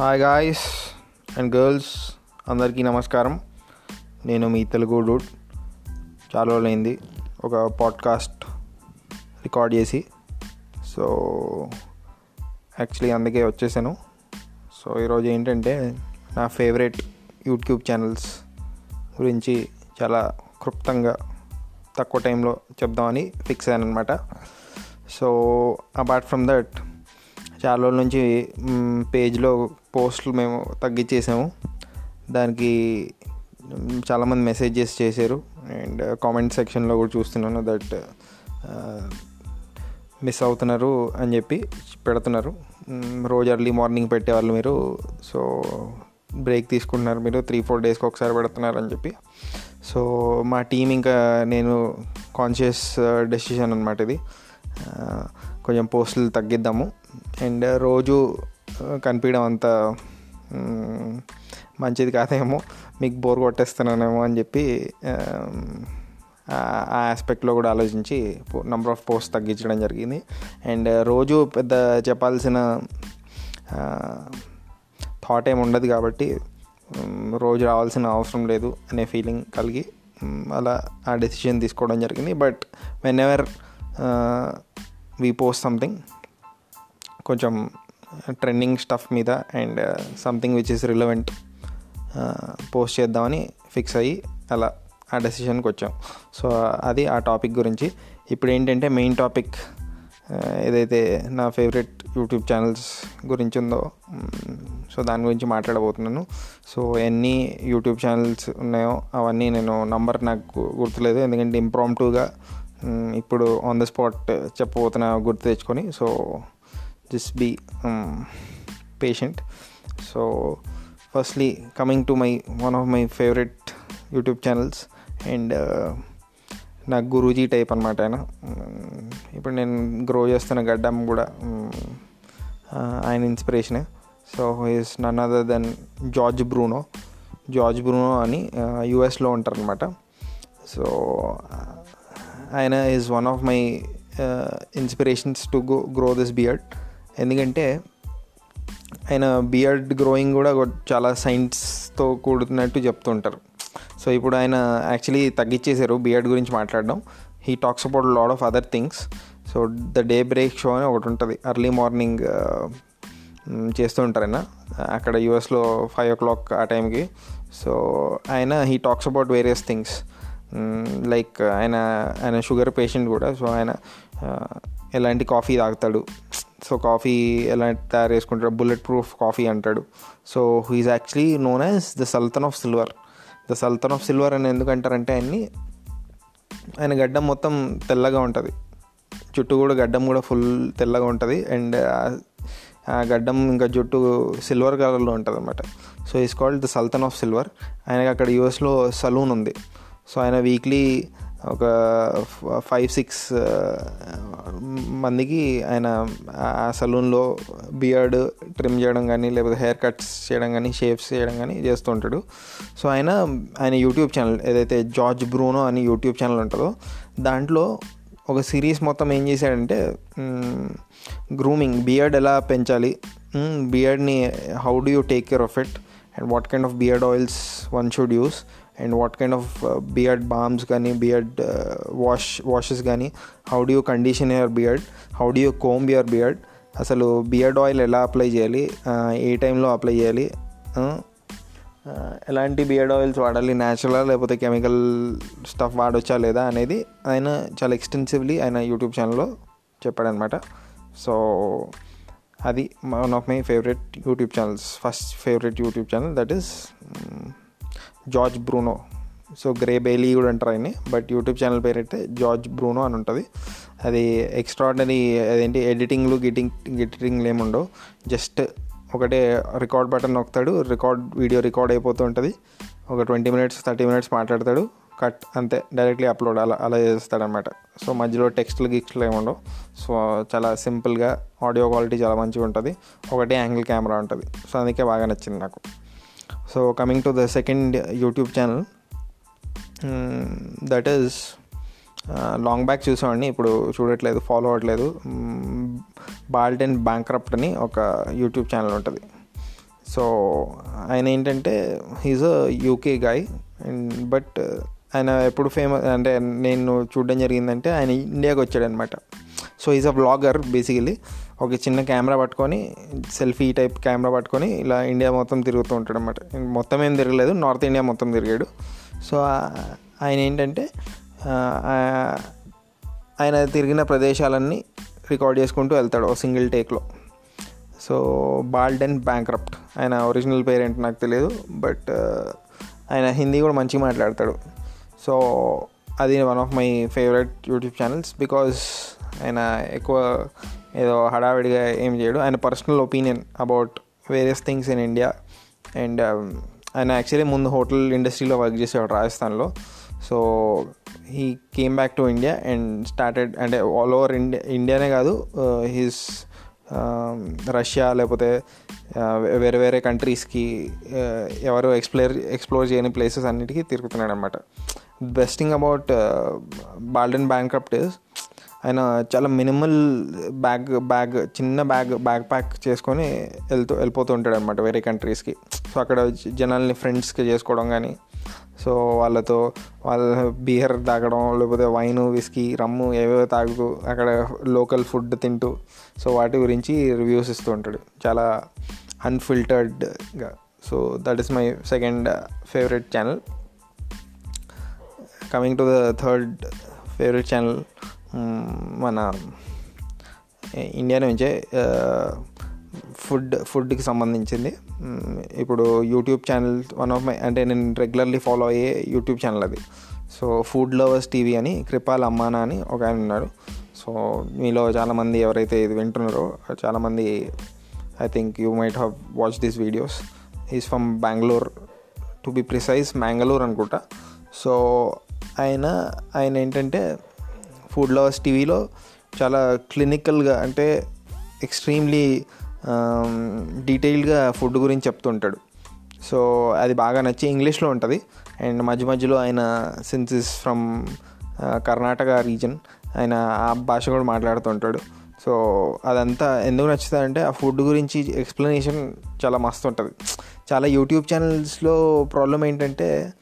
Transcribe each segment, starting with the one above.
Hi guys and girls అందరికీ నమస్కారం. నేను మీ తెలుగు డూడ్. చాలా రోజులైంది ఒక పాడ్కాస్ట్ రికార్డ్ చేసి. సో యాక్చువల్లీ అందుకే వచ్చేసాను. సో ఈరోజు ఏంటంటే నా ఫేవరెట్ యూట్యూబ్ ఛానల్స్ గురించి చాలా క్లుప్తంగా తక్కువ టైంలో చెప్దామని ఫిక్స్ అయ్యాను అనమాట సో అపార్ట్ ఫ్రమ్ దట్ చాలా రోజుల నుంచి పేజ్లో పోస్టులు మేము తగ్గించేసాము. దానికి చాలామంది మెసేజెస్ చేశారు. అండ్ కామెంట్ సెక్షన్లో కూడా చూస్తున్నాను దట్ మిస్ అవుతున్నారు అని చెప్పి పెడుతున్నారు. రోజు ఎర్లీ మార్నింగ్ పెట్టేవాళ్ళు మీరు. సో బ్రేక్ తీసుకుంటున్నారు మీరు. త్రీ ఫోర్ డేస్కి ఒకసారి పెడుతున్నారు అని చెప్పి. సో మా టీం ఇంకా నేను కాన్షియస్ డెసిషన్ అనమాట ఇది. కొంచెం పోస్టులు తగ్గిద్దాము. అండ్ రోజు కనిపించడం అంత మంచిది కాదేమో మీకు బోర్ కొట్టేస్తున్నానేమో అని చెప్పి ఆ, ఆస్పెక్ట్లో కూడా ఆలోచించి నెంబర్ ఆఫ్ పోస్ట్ తగ్గించడం జరిగింది. అండ్ రోజు పెద్ద చెప్పాల్సిన థాట్ ఏమి ఉండదు కాబట్టి రోజు రావాల్సిన అవసరం లేదు అనే ఫీలింగ్ కలిగి అలా ఆ డెసిషన్ తీసుకోవడం జరిగింది. But whenever we post something కొంచెం ట్రెండింగ్ స్టఫ్ మీద and something which is relevant post చేద్దామని ఫిక్స్ అయ్యి అలా ఆ డెసిషన్కి వచ్చాం. సో uh, అది ఆ టాపిక్ గురించి. ఇప్పుడు ఏంటంటే మెయిన్ టాపిక్ uh, ఏదైతే నా ఫేవరెట్ యూట్యూబ్ ఛానల్స్ గురించి ఉందో సో దాని గురించి మాట్లాడబోతున్నాను. సో ఎన్ని యూట్యూబ్ ఛానల్స్ ఉన్నాయో అవన్నీ నేను నంబర్ నాకు గుర్తులేదు. ఎందుకంటే ఇంప్రాంప్టుగా ఇప్పుడు ఆన్ ద స్పాట్ చెప్పబోతున్నా గుర్తు తెచ్చుకొని so just be patient so firstly coming to my one of my favourite YouTube channels and నా గురూజీ టైప్ అనమాట ఆయన. ఇప్పుడు నేను గ్రో చేస్తున్న గడ్డం కూడా ఆయన ఇన్స్పిరేషనే so is none other than George Bruno George Bruno అని యుఎస్లో ఉంటారనమాట సో ఆయన is one of my inspirations to go grow this beard ఎందుకంటే ఆయన బియర్డ్ గ్రోయింగ్ కూడా చాలా సైన్స్తో కూడుతున్నట్టు చెప్తుంటారు. సో ఇప్పుడు ఆయన యాక్చువల్లీ తగ్గించేశారు బియర్డ్ గురించి మాట్లాడడం. He talks about lot of other things. So the daybreak show అని ఒకటి ఉంటుంది. అర్లీ మార్నింగ్ చేస్తూ ఉంటారు ఆయన. అక్కడ యూఎస్లో ఫైవ్ ఓ క్లాక్ ఆ టైంకి సో ఆయన he talks about various things. Like ఆయన ఆయన షుగర్ పేషెంట్ కూడా. సో ఆయన ఎలాంటి కాఫీ తాగుతాడు. సో కాఫీ ఎలాంటి తయారు చేసుకుంటాడు బుల్లెట్ ప్రూఫ్ కాఫీ అంటాడు. So he is actually known as the Sultan of Silver. The Sultan of Silver అని ఎందుకంటారంటే ఆయన్ని ఆయన గడ్డం మొత్తం తెల్లగా ఉంటుంది. జుట్టు కూడా గడ్డం కూడా ఫుల్ తెల్లగా ఉంటుంది. అండ్ ఆ గడ్డం ఇంకా జుట్టు సిల్వర్ కలర్లో ఉంటుంది అనమాట so is called the Sultan of Silver. ఆయనకి అక్కడ యూఎస్లో సలూన్ ఉంది. సో ఆయన వీక్లీ ఒక ఫైవ్ సిక్స్ మందికి ఆయన ఆ సలూన్లో బియర్డ్ ట్రిమ్ చేయడం కానీ లేకపోతే హెయిర్ కట్స్ చేయడం కానీ షేప్స్ చేయడం కానీ చేస్తూ ఉంటాడు. సో ఆయన ఆయన యూట్యూబ్ ఛానల్ ఏదైతే జార్జ్ బ్రూనో అని యూట్యూబ్ ఛానల్ ఉంటుందో దాంట్లో ఒక సిరీస్ మొత్తం ఏం చేశాడంటే గ్రూమింగ్ బియర్డ్ ఎలా పెంచాలి బియర్డ్ని how do you take care of it and what kind of beard oils one should use and what kind of beard balms కానీ బియర్డ్ వాష్ వాషెస్ కానీ how do you condition your beard how do you comb your beard అసలు beard oil ఎలా apply చేయాలి? ఏ టైంలో apply చేయాలి? ఎలాంటి beard oils వాడాలి? న్యాచురలా లేకపోతే కెమికల్ స్టఫ్ వాడొచ్చా లేదా అనేది ఆయన చాలా ఎక్స్టెన్సివ్లీ ఆయన యూట్యూబ్ ఛానల్లో చెప్పాడనమాట సో అది one of my favourite YouTube channels first favourite YouTube channel that is George Bruno. So Grey Bailey కూడా అంటారు ఆయన్ని బట్ యూట్యూబ్ ఛానల్ పేరు అయితే జార్జ్ బ్రూనో అని ఉంటుంది. అది ఎక్స్ట్రాడినరీ అదేంటి ఎడిటింగ్లు గిటింగ్ గిటింగ్లు ఏముండవు. జస్ట్ ఒకటే రికార్డ్ బటన్ నొక్కుతాడు రికార్డ్ వీడియో రికార్డ్ అయిపోతూ ఉంటుంది. ఒక ట్వంటీ మినిట్స్ థర్టీ మినిట్స్ మాట్లాడతాడు కట్ అంతే డైరెక్ట్లీ అప్లోడ్ అలా అలా చేస్తాడనమాట సో మధ్యలో టెక్స్ట్లు గిక్స్ట్లు ఏముండవు. సో చాలా సింపుల్గా ఆడియో క్వాలిటీ చాలా మంచిగా ఉంటుంది ఒకటే యాంగిల్ కెమెరా ఉంటుంది. సో అందుకే బాగా నచ్చింది నాకు. So coming to the second YouTube channel that is long back చూసామండి ఇప్పుడు చూడట్లేదు ఫాలో అవ్వట్లేదు. బాల్డ్ అండ్ బ్యాంక్రప్ట్ అని ఒక యూట్యూబ్ ఛానల్ ఉంటుంది. సో ఆయన ఏంటంటే he's a UK guy and but ఆయన ఎప్పుడు ఫేమస్ అంటే నేను చూడడం జరిగిందంటే ఆయన ఇండియాకి వచ్చాడనమాట. So is a blogger basically ఒక చిన్న కెమెరా పట్టుకొని సెల్ఫీ టైప్ కెమెరా పట్టుకొని ఇలా ఇండియా మొత్తం తిరుగుతూ ఉంటాడు అనమాట మొత్తం ఏం తిరగలేదు నార్త్ ఇండియా మొత్తం తిరిగాడు. సో ఆయన ఏంటంటే ఆయన తిరిగిన ప్రదేశాలన్నీ రికార్డ్ చేసుకుంటూ వెళ్తాడు ఓ single టేక్లో. So bald and bankrupt. ఆయన ఒరిజినల్ పేరెంట్ నాకు తెలియదు బట్ ఆయన హిందీ కూడా మంచిగా మాట్లాడతాడు. సో అది one of my favourite YouTube channels because ఆయన ఎక్కువ ఏదో హడావిడిగా ఏం చేయడు. ఆయన personal opinion about various things in India and ఆయన యాక్చువల్లీ ముందు హోటల్ ఇండస్ట్రీలో వర్క్ చేసేవాడు రాజస్థాన్లో. So he came back to India and started అంటే ఆల్ ఓవర్ ఇండియా ఇండియానే కాదు uh, హీస్ రష్యా um, లేకపోతే uh, వేరే వేరే కంట్రీస్కి uh, ఎవరు ఎక్స్ప్లోర్ ఎక్స్ప్లోర్ చేయని ప్లేసెస్ అన్నిటికీ తిరుగుతున్నాడు అనమాట best thing about Bald and Bankrupt is ఆయన చాలా మినిమల్ బ్యాగ్ బ్యాగ్ చిన్న బ్యాగ్ బ్యాగ్ ప్యాక్ చేసుకొని వెళ్తూ వెళ్ళిపోతూ ఉంటాడు అనమాట వేరే కంట్రీస్కి. సో అక్కడ జనాల్ని ఫ్రెండ్స్కి చేసుకోవడం కానీ సో వాళ్ళతో వాళ్ళ బియర్ తాగడం లేకపోతే వైన్ విస్కీ రమ్ము ఏవేవో తాగుతూ అక్కడ లోకల్ ఫుడ్ తింటూ సో వాటి గురించి రివ్యూస్ ఇస్తూ ఉంటాడు. చాలా అన్ఫిల్టర్డ్గా. So that is my second favourite channel coming to the third favourite channel మన ఇండియా నుంచే ఫుడ్ ఫుడ్కి సంబంధించింది. ఇప్పుడు YouTube channel one of my అంటే నేను రెగ్యులర్లీ ఫాలో అయ్యే యూట్యూబ్ ఛానల్ అది. సో ఫుడ్ లవర్స్ టీవీ అని కృపాల్ అమ్మానా అని ఒక ఆయన ఉన్నాడు. సో మీలో చాలామంది ఎవరైతే ఇది వింటున్నారో చాలామంది I think you might have watch these videos. Is from Bangalore to be precise Mangalore అనుకుంటా. సో ఆయన ఆయన ఏంటంటే ఫుడ్ లవర్స్ టీవీలో చాలా క్లినికల్గా అంటే ఎక్స్ట్రీమ్లీ డీటెయిల్డ్గా ఫుడ్ గురించి చెప్తుంటాడు. సో అది బాగా నచ్చి ఇంగ్లీష్లో ఉంటుంది. అండ్ మధ్య మధ్యలో ఆయన సిన్సిస్ ఫ్రమ్ కర్ణాటక రీజన్ ఆయన ఆ భాష కూడా మాట్లాడుతుంటాడు. సో అదంతా ఎందుకు నచ్చుతుందంటే ఆ ఫుడ్ గురించి ఎక్స్ప్లెనేషన్ చాలా మస్తు ఉంటుంది. చాలా యూట్యూబ్ ఛానల్స్లో ప్రాబ్లం ఏంటంటే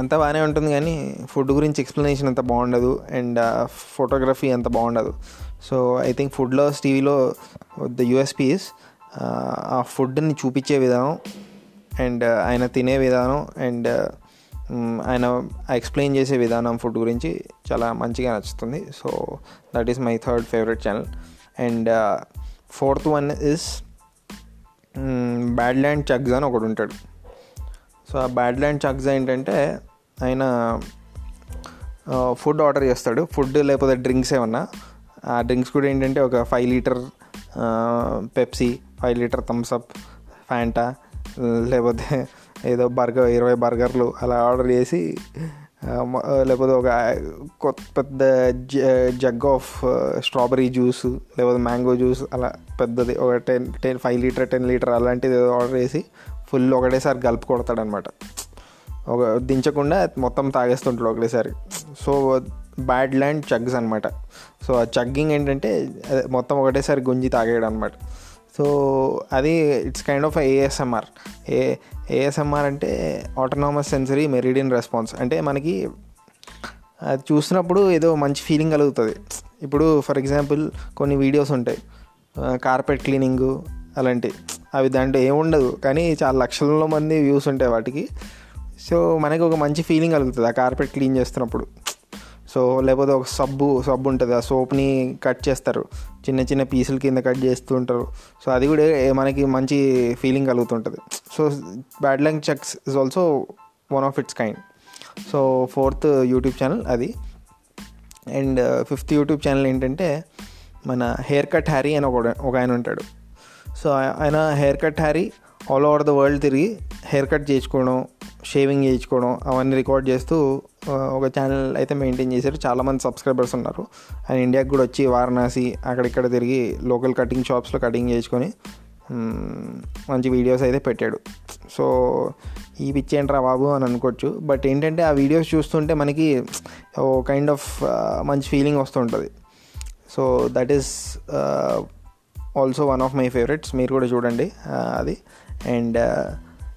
అంతా బాగానే ఉంటుంది కానీ ఫుడ్ గురించి ఎక్స్ప్లెనేషన్ అంత బాగుండదు అండ్ ఫోటోగ్రఫీ uh, అంత బాగుండదు. సో ఐ థింక్ ఫుడ్లో టీవీలో ద యూఎస్పీస్ ఆ ఫుడ్ని చూపించే విధానం అండ్ uh, ఆయన తినే విధానం అండ్ uh, ఆయన ఎక్స్ప్లెయిన్ చేసే విధానం ఫుడ్ గురించి చాలా మంచిగా నచ్చుతుంది. So that is my third favourite channel and fourth one is Bad Land Chugs అని ఒకడు ఉంటాడు. సో ఆ బ్యాడ్ ల్యాండ్ చగ్స్ ఏంటంటే ఆయన ఫుడ్ ఆర్డర్ చేస్తాడు. ఫుడ్ లేకపోతే డ్రింక్స్ ఏమన్నా. ఆ డ్రింక్స్ కూడా ఏంటంటే ఒక five litre Pepsi five litre Thums Up Fanta లేకపోతే ఏదో బర్గర్ ఇరవై బర్గర్లు అలా ఆర్డర్ చేసి లేకపోతే ఒక కొత్త పెద్ద జగ్ ఆఫ్ స్ట్రాబెరీ జ్యూస్ లేకపోతే మ్యాంగో జ్యూస్ అలా పెద్దది. ఒక ten ten five litre ten litre అలాంటిది ఆర్డర్ చేసి ఫుల్ ఒకటేసారి కలుపు కొడతాడనమాట. ఒక దించకుండా మొత్తం తాగేస్తుంటాడు ఒకటేసారి. సో బ్యాడ్ ల్యాండ్ చగ్స్ అనమాట. సో ఆ చగ్గింగ్ ఏంటంటే మొత్తం ఒకటేసారి గుంజి తాగేయడం అనమాట సో అది it's kind of ASMR a ASMR అంటే ఆటోనామస్ సెన్సరీ మెరిడియన్ రెస్పాన్స్ అంటే మనకి అది చూసినప్పుడు ఏదో మంచి ఫీలింగ్ కలుగుతుంది. ఇప్పుడు ఫర్ ఎగ్జాంపుల్ కొన్ని వీడియోస్ ఉంటాయి. కార్పెట్ క్లీనింగు అలాంటివి అవి దాంట్లో ఏముండదు కానీ చాలా లక్షల్లో మంది వ్యూస్ ఉంటాయి వాటికి. సో మనకి ఒక మంచి ఫీలింగ్ కలుగుతుంది ఆ కార్పెట్ క్లీన్ చేస్తున్నప్పుడు. సో లేకపోతే ఒక సబ్బు సబ్బు ఉంటుంది. ఆ సోప్ని కట్ చేస్తారు. చిన్న చిన్న పీసుల కింద కట్ చేస్తూ ఉంటారు. సో అది కూడా మనకి మంచి feeling కలుగుతుంటుంది. So Bad Land Chugs is also one of its kind so fourth YouTube channel అది. అండ్ ఫిఫ్త్ యూట్యూబ్ ఛానల్ ఏంటంటే మన హెయిర్ కట్ హ్యారీ అని ఒక ఒక ఆయన ఉంటాడు. సో ఆయన haircut Harry all over the world తిరిగి హెయిర్ కట్ చేయించుకోవడం షేవింగ్ చేయించుకోవడం అవన్నీ రికార్డ్ చేస్తూ ఒక ఛానల్ అయితే మెయింటైన్ చేశారు. చాలామంది సబ్స్క్రైబర్స్ ఉన్నారు. ఆయన ఇండియాకి కూడా వచ్చి వారణాసి అక్కడిక్కడ తిరిగి లోకల్ కటింగ్ షాప్స్లో కటింగ్ చేసుకొని మంచి వీడియోస్ అయితే పెట్టాడు. సో ఈ పిచ్చేంట్రా బాబు అని అనుకోవచ్చు. బట్ ఏంటంటే ఆ వీడియోస్ చూస్తుంటే మనకి ఓ కైండ్ ఆఫ్ మంచి ఫీలింగ్ వస్తుంటుంది so that is also one of my favourites మీరు కూడా చూడండి అది. అండ్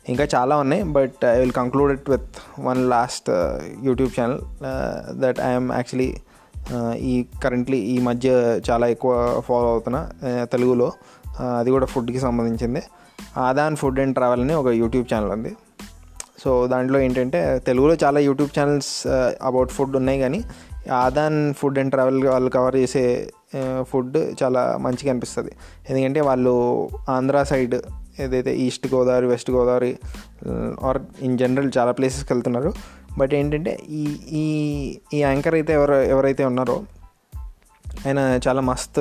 ఇంకా చాలా ఉన్నాయి but I will conclude it with one last YouTube channel that I'm actually ఈ కరెంట్లీ ఈ మధ్య చాలా ఎక్కువ ఫాలో అవుతున్నా తెలుగులో. అది కూడా ఫుడ్కి సంబంధించింది. ఆదాన్ ఫుడ్ అండ్ ట్రావెల్ అని ఒక యూట్యూబ్ ఛానల్ ఉంది. సో దాంట్లో ఏంటంటే తెలుగులో చాలా యూట్యూబ్ ఛానల్స్ అబౌట్ ఫుడ్ ఉన్నాయి కానీ ఆదాన్ ఫుడ్ అండ్ ట్రావెల్ వాళ్ళు కవర్ చేసే ఫుడ్ చాలా మంచిగా అనిపిస్తుంది. ఎందుకంటే వాళ్ళు ఆంధ్ర సైడ్ ఏదైతే East Godavari West Godavari or in general చాలా ప్లేసెస్కి వెళ్తున్నారు బట్ ఏంటంటే ఈ ఈ ఈ యాంకర్ అయితే ఎవరు ఎవరైతే ఉన్నారో ఆయన చాలా మస్త్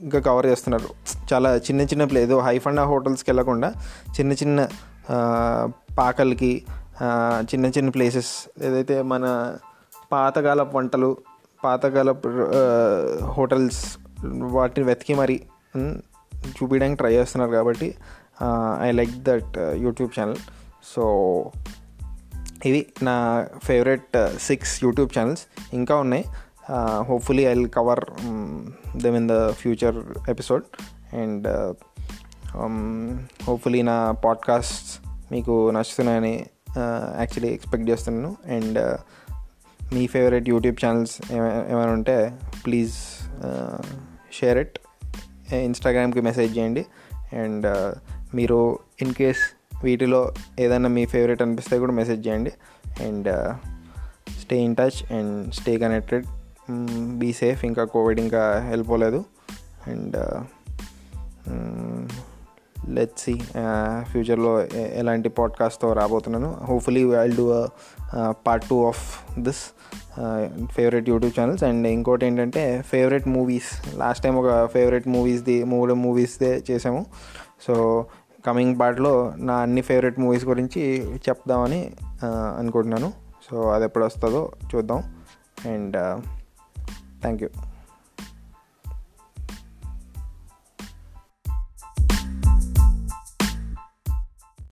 ఇంకా కవర్ చేస్తున్నారు. చాలా చిన్న చిన్న ప్లేస్ ఏదో హైఫండా హోటల్స్కి వెళ్ళకుండా చిన్న చిన్న పాకలకి చిన్న చిన్న ప్లేసెస్ ఏదైతే మన పాతకాల వంటలు పాతకాలపు హోటల్స్ వాటిని వెతికి మరి చూపించడానికి ట్రై చేస్తున్నారు కాబట్టి I like that YouTube channel so ఇవి నా ఫేవరెట్ సిక్స్ యూట్యూబ్ ఛానల్స్ ఇంకా ఉన్నాయి. Hopefully I will cover them in the future episode and hopefully నా పాడ్కాస్ట్ మీకు నచ్చుతున్నాయని uh, యాక్చువల్లీ ఎక్స్పెక్ట్ చేస్తున్నాను. అండ్ మీ ఫేవరెట్ యూట్యూబ్ ఛానల్స్ ఏమైనా ఉంటే ప్లీజ్ షేర్ ఇట్. ఇన్స్టాగ్రామ్కి మెసేజ్ చేయండి. అండ్ మీరు ఇన్ కేస్ వీటిలో ఏదైనా మీ ఫేవరెట్ అనిపిస్తే కూడా మెసేజ్ చేయండి. And stay in touch and stay connected. Be safe. ఇంకా కోవిడ్ ఇంకా వెళ్ళిపోలేదు అండ్ లెట్ సి ఫ్యూచర్లో ఎలాంటి పాడ్కాస్ట్తో రాబోతున్నాను. Hopefully I do part two of this favourite YouTube channels and ఇంకోటి ఏంటంటే ఫేవరెట్ మూవీస్ లాస్ట్ టైం ఒక ఫేవరెట్ మూవీస్ది మూడు మూవీస్దే చేసాము సో కమింగ్ పార్ట్లో నా అన్ని ఫేవరెట్ మూవీస్ గురించి చెప్దామని uh, అనుకుంటున్నాను. సో అది ఎప్పుడు వస్తుందో చూద్దాం. And thank you